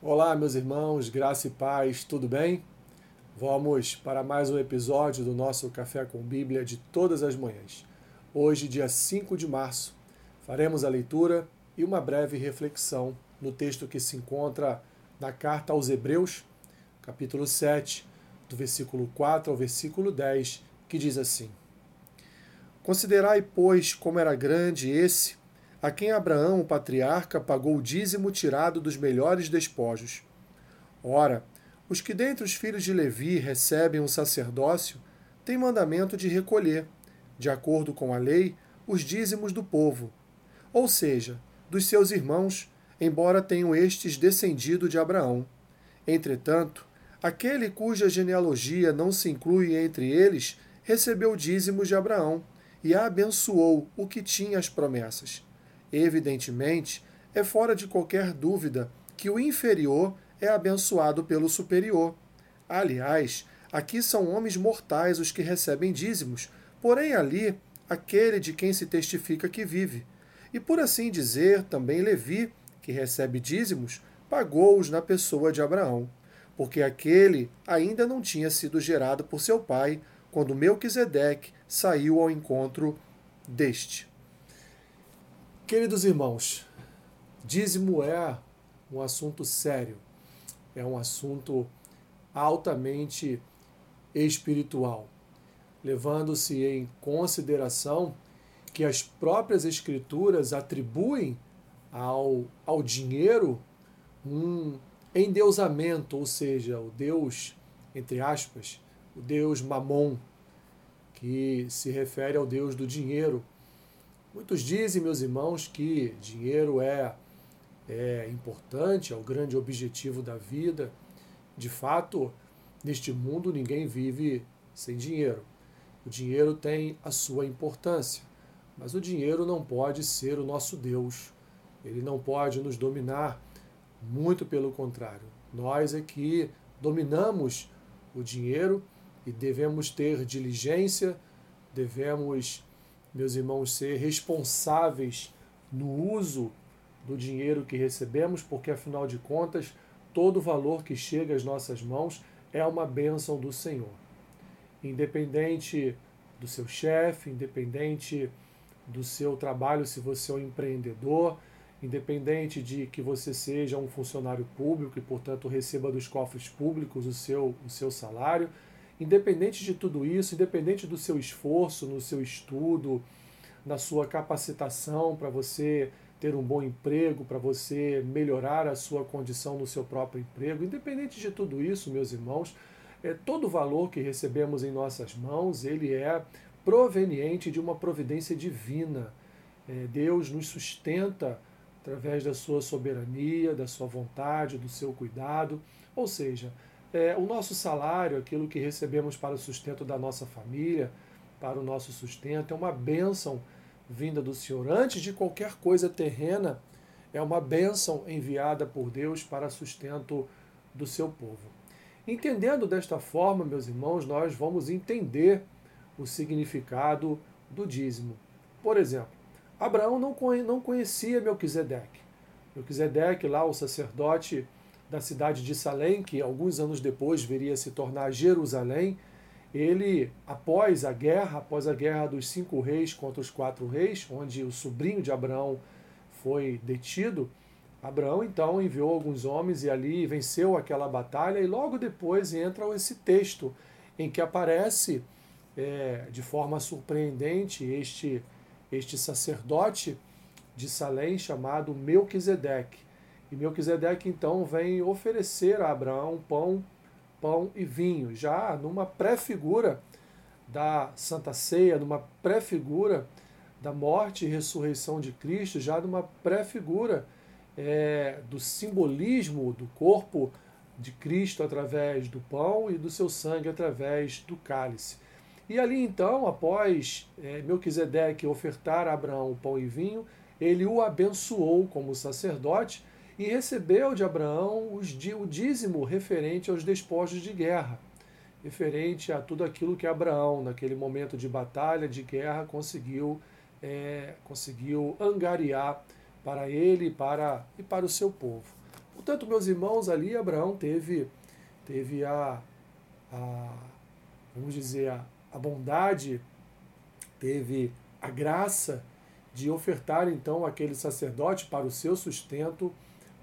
Olá, meus irmãos, graça e paz, tudo bem? Vamos para mais um episódio do nosso Café com Bíblia de todas as manhãs. Hoje, dia 5 de março, faremos a leitura e uma breve reflexão no texto que se encontra na carta aos Hebreus, capítulo 7, do versículo 4 ao versículo 10, que diz assim: Considerai, pois, como era grande esse a quem Abraão, o patriarca, pagou o dízimo tirado dos melhores despojos. Ora, os que dentre os filhos de Levi recebem um sacerdócio têm mandamento de recolher, de acordo com a lei, os dízimos do povo, ou seja, dos seus irmãos, embora tenham estes descendido de Abraão. Entretanto, aquele cuja genealogia não se inclui entre eles recebeu dízimos de Abraão e abençoou o que tinha as promessas. Evidentemente, é fora de qualquer dúvida que o inferior é abençoado pelo superior. Aliás, aqui são homens mortais os que recebem dízimos, porém ali aquele de quem se testifica que vive. E por assim dizer, também Levi, que recebe dízimos, pagou-os na pessoa de Abraão, porque aquele ainda não tinha sido gerado por seu pai, quando Melquisedeque saiu ao encontro deste. Queridos irmãos, dízimo é um assunto sério, é um assunto altamente espiritual, levando-se em consideração que as próprias Escrituras atribuem ao, ao dinheiro um endeusamento, ou seja, o Deus, entre aspas, o Deus Mamon, que se refere ao Deus do dinheiro Muitos dizem, meus irmãos, que dinheiro é, é importante, é o grande objetivo da vida. De fato, neste mundo ninguém vive sem dinheiro. O dinheiro tem a sua importância, mas o dinheiro não pode ser o nosso Deus. Ele não pode nos dominar, muito pelo contrário. Nós é que dominamos o dinheiro e devemos ter diligência, devemos meus irmãos, ser responsáveis no uso do dinheiro que recebemos, porque afinal de contas, todo valor que chega às nossas mãos é uma bênção do Senhor. Independente do seu chefe, independente do seu trabalho, se você é um empreendedor, independente de que você seja um funcionário público e, portanto, receba dos cofres públicos o seu, o seu salário, Independente de tudo isso, independente do seu esforço, no seu estudo, na sua capacitação para você ter um bom emprego, para você melhorar a sua condição no seu próprio emprego, independente de tudo isso, meus irmãos, é, todo o valor que recebemos em nossas mãos, ele é proveniente de uma providência divina. É, Deus nos sustenta através da sua soberania, da sua vontade, do seu cuidado. Ou seja, é, o nosso salário, aquilo que recebemos para o sustento da nossa família, para o nosso sustento, é uma bênção vinda do Senhor. Antes de qualquer coisa terrena, é uma bênção enviada por Deus para sustento do seu povo. Entendendo desta forma, meus irmãos, nós vamos entender o significado do dízimo. Por exemplo, Abraão não conhecia Melquisedeque. Melquisedeque, lá o sacerdote da cidade de Salém, que alguns anos depois viria a se tornar Jerusalém, ele, após a guerra, após a guerra dos cinco reis contra os quatro reis, onde o sobrinho de Abraão foi detido, Abraão então enviou alguns homens e ali venceu aquela batalha, e logo depois entra esse texto em que aparece é, de forma surpreendente este, este sacerdote de Salém chamado Melquisedeque. E Melquisedeque então vem oferecer a Abraão pão, pão e vinho, já numa pré-figura da Santa Ceia, numa pré-figura da morte e ressurreição de Cristo, já numa pré-figura é, do simbolismo do corpo de Cristo através do pão e do seu sangue através do cálice. E ali então, após é, Melquisedeque ofertar a Abraão pão e vinho, ele o abençoou como sacerdote e recebeu de Abraão os, o dízimo referente aos despojos de guerra, referente a tudo aquilo que Abraão, naquele momento de batalha, de guerra, conseguiu, é, conseguiu angariar para ele e para, e para o seu povo. Portanto, meus irmãos, ali Abraão teve, teve a, a vamos dizer, a, a bondade, teve a graça de ofertar então aquele sacerdote para o seu sustento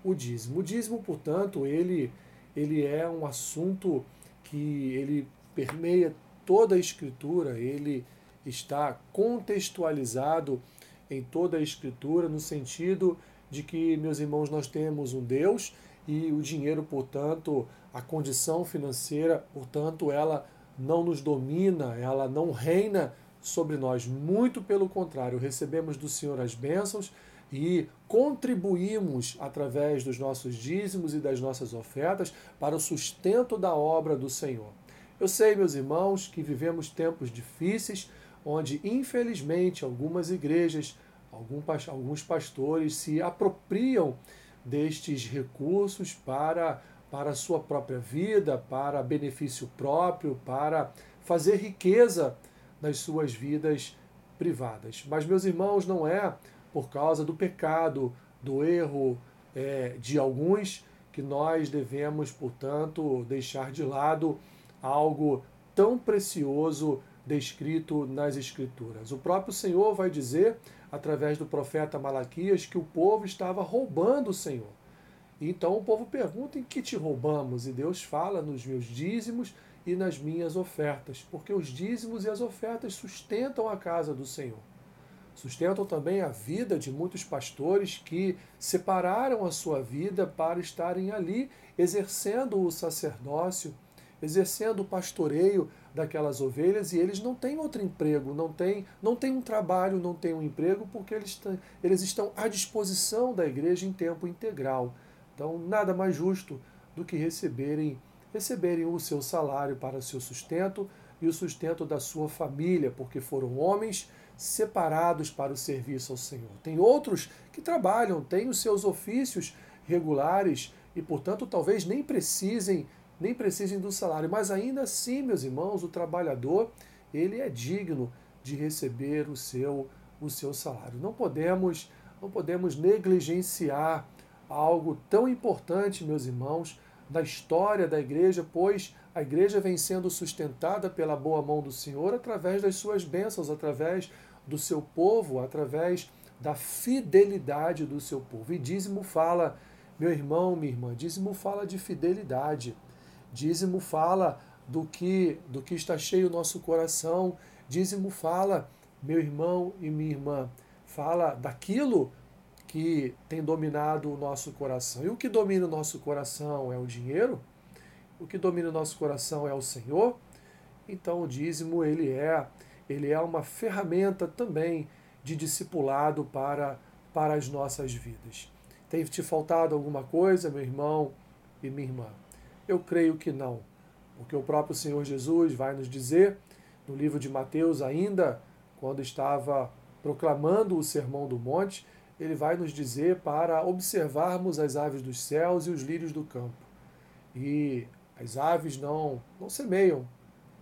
o dízimo. O dízimo, portanto, ele, ele é um assunto que ele permeia toda a escritura, ele está contextualizado em toda a escritura no sentido de que, meus irmãos, nós temos um Deus e o dinheiro, portanto, a condição financeira, portanto, ela não nos domina, ela não reina sobre nós. Muito pelo contrário, recebemos do Senhor as bênçãos e contribuímos através dos nossos dízimos e das nossas ofertas para o sustento da obra do Senhor. Eu sei, meus irmãos, que vivemos tempos difíceis, onde infelizmente algumas igrejas, alguns pastores se apropriam destes recursos para para a sua própria vida, para benefício próprio, para fazer riqueza nas suas vidas privadas. Mas, meus irmãos, não é por causa do pecado, do erro é, de alguns que nós devemos, portanto, deixar de lado algo tão precioso descrito nas Escrituras. O próprio Senhor vai dizer, através do profeta Malaquias, que o povo estava roubando o Senhor. Então o povo pergunta: em que te roubamos? E Deus fala nos meus dízimos e nas minhas ofertas, porque os dízimos e as ofertas sustentam a casa do Senhor. Sustentam também a vida de muitos pastores que separaram a sua vida para estarem ali exercendo o sacerdócio, exercendo o pastoreio daquelas ovelhas e eles não têm outro emprego, não têm, não têm um trabalho, não têm um emprego, porque eles, eles estão à disposição da igreja em tempo integral. Então, nada mais justo do que receberem receberem o seu salário para o seu sustento e o sustento da sua família, porque foram homens separados para o serviço ao Senhor. Tem outros que trabalham, têm os seus ofícios regulares e, portanto, talvez nem precisem nem precisem do salário, mas ainda assim, meus irmãos, o trabalhador, ele é digno de receber o seu o seu salário. Não podemos não podemos negligenciar algo tão importante, meus irmãos, da história da igreja, pois a igreja vem sendo sustentada pela boa mão do Senhor através das suas bênçãos, através do seu povo, através da fidelidade do seu povo. E dízimo fala, meu irmão, minha irmã, dízimo fala de fidelidade. Dízimo fala do que do que está cheio o nosso coração. Dízimo fala, meu irmão e minha irmã, fala daquilo que tem dominado o nosso coração. E o que domina o nosso coração é o dinheiro? O que domina o nosso coração é o Senhor? Então o dízimo ele é, ele é uma ferramenta também de discipulado para, para as nossas vidas. Tem te faltado alguma coisa, meu irmão e minha irmã? Eu creio que não, porque o próprio Senhor Jesus vai nos dizer no livro de Mateus ainda, quando estava proclamando o Sermão do Monte, ele vai nos dizer para observarmos as aves dos céus e os lírios do campo. E as aves não, não semeiam,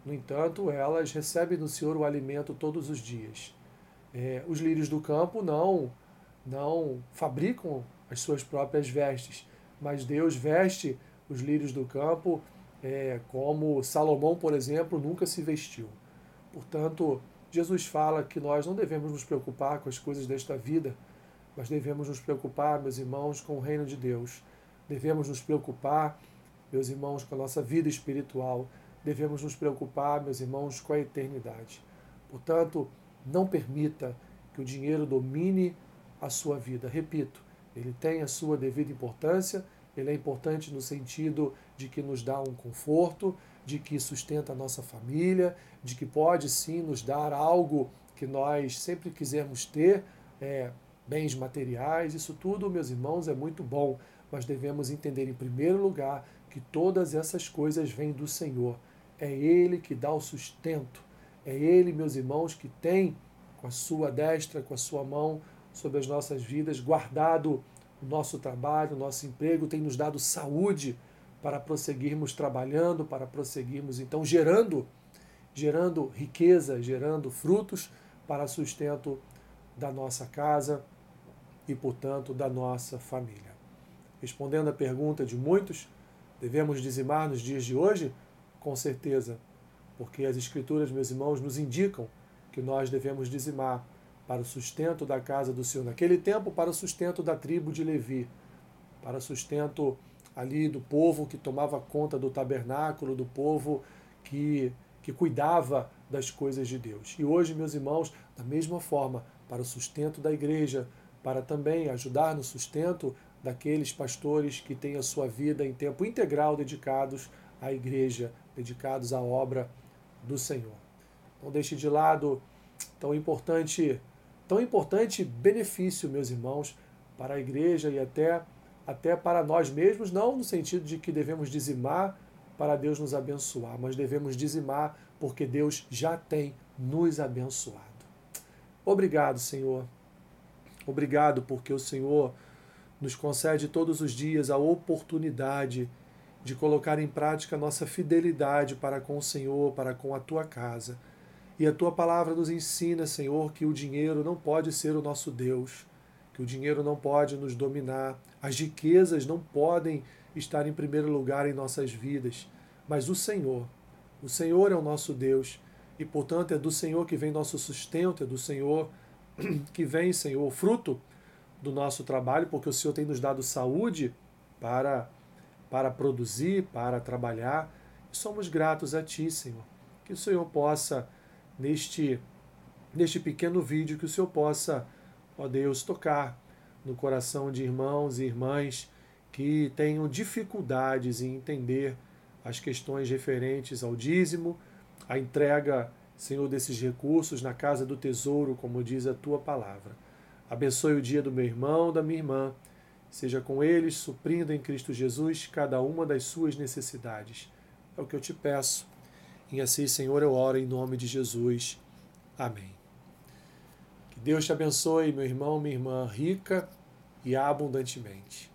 no entanto, elas recebem do Senhor o alimento todos os dias. É, os lírios do campo não, não fabricam as suas próprias vestes, mas Deus veste os lírios do campo é, como Salomão, por exemplo, nunca se vestiu. Portanto, Jesus fala que nós não devemos nos preocupar com as coisas desta vida, mas devemos nos preocupar, meus irmãos, com o reino de Deus. Devemos nos preocupar, meus irmãos, com a nossa vida espiritual. Devemos nos preocupar, meus irmãos, com a eternidade. Portanto, não permita que o dinheiro domine a sua vida. Repito, ele tem a sua devida importância, ele é importante no sentido de que nos dá um conforto, de que sustenta a nossa família, de que pode sim nos dar algo que nós sempre quisermos ter, é, bens materiais, isso tudo, meus irmãos, é muito bom, mas devemos entender em primeiro lugar que todas essas coisas vêm do Senhor. É Ele que dá o sustento. É Ele, meus irmãos, que tem com a sua destra, com a sua mão sobre as nossas vidas, guardado o nosso trabalho, o nosso emprego, tem nos dado saúde para prosseguirmos trabalhando, para prosseguirmos então gerando, gerando riqueza, gerando frutos para sustento da nossa casa, e, portanto, da nossa família. Respondendo à pergunta de muitos, devemos dizimar nos dias de hoje? Com certeza, porque as Escrituras, meus irmãos, nos indicam que nós devemos dizimar para o sustento da casa do Senhor. Naquele tempo, para o sustento da tribo de Levi, para o sustento ali do povo que tomava conta do tabernáculo, do povo que, que cuidava das coisas de Deus. E hoje, meus irmãos, da mesma forma, para o sustento da igreja, para também ajudar no sustento daqueles pastores que têm a sua vida em tempo integral dedicados à igreja, dedicados à obra do Senhor. Não deixe de lado tão importante, tão importante benefício, meus irmãos, para a igreja e até até para nós mesmos, não no sentido de que devemos dizimar para Deus nos abençoar, mas devemos dizimar porque Deus já tem nos abençoado. Obrigado, Senhor. Obrigado porque o Senhor nos concede todos os dias a oportunidade de colocar em prática nossa fidelidade para com o Senhor, para com a tua casa. E a tua palavra nos ensina, Senhor, que o dinheiro não pode ser o nosso Deus, que o dinheiro não pode nos dominar, as riquezas não podem estar em primeiro lugar em nossas vidas, mas o Senhor. O Senhor é o nosso Deus e, portanto, é do Senhor que vem nosso sustento, é do Senhor que vem, Senhor, fruto do nosso trabalho, porque o Senhor tem nos dado saúde para, para produzir, para trabalhar. E somos gratos a Ti, Senhor. Que o Senhor possa, neste, neste pequeno vídeo, que o Senhor possa, ó Deus, tocar no coração de irmãos e irmãs que tenham dificuldades em entender as questões referentes ao dízimo, a entrega, Senhor, desses recursos na casa do tesouro, como diz a tua palavra. Abençoe o dia do meu irmão, da minha irmã. Seja com eles, suprindo em Cristo Jesus cada uma das suas necessidades. É o que eu te peço. E assim, Senhor, eu oro em nome de Jesus. Amém. Que Deus te abençoe, meu irmão, minha irmã, rica e abundantemente.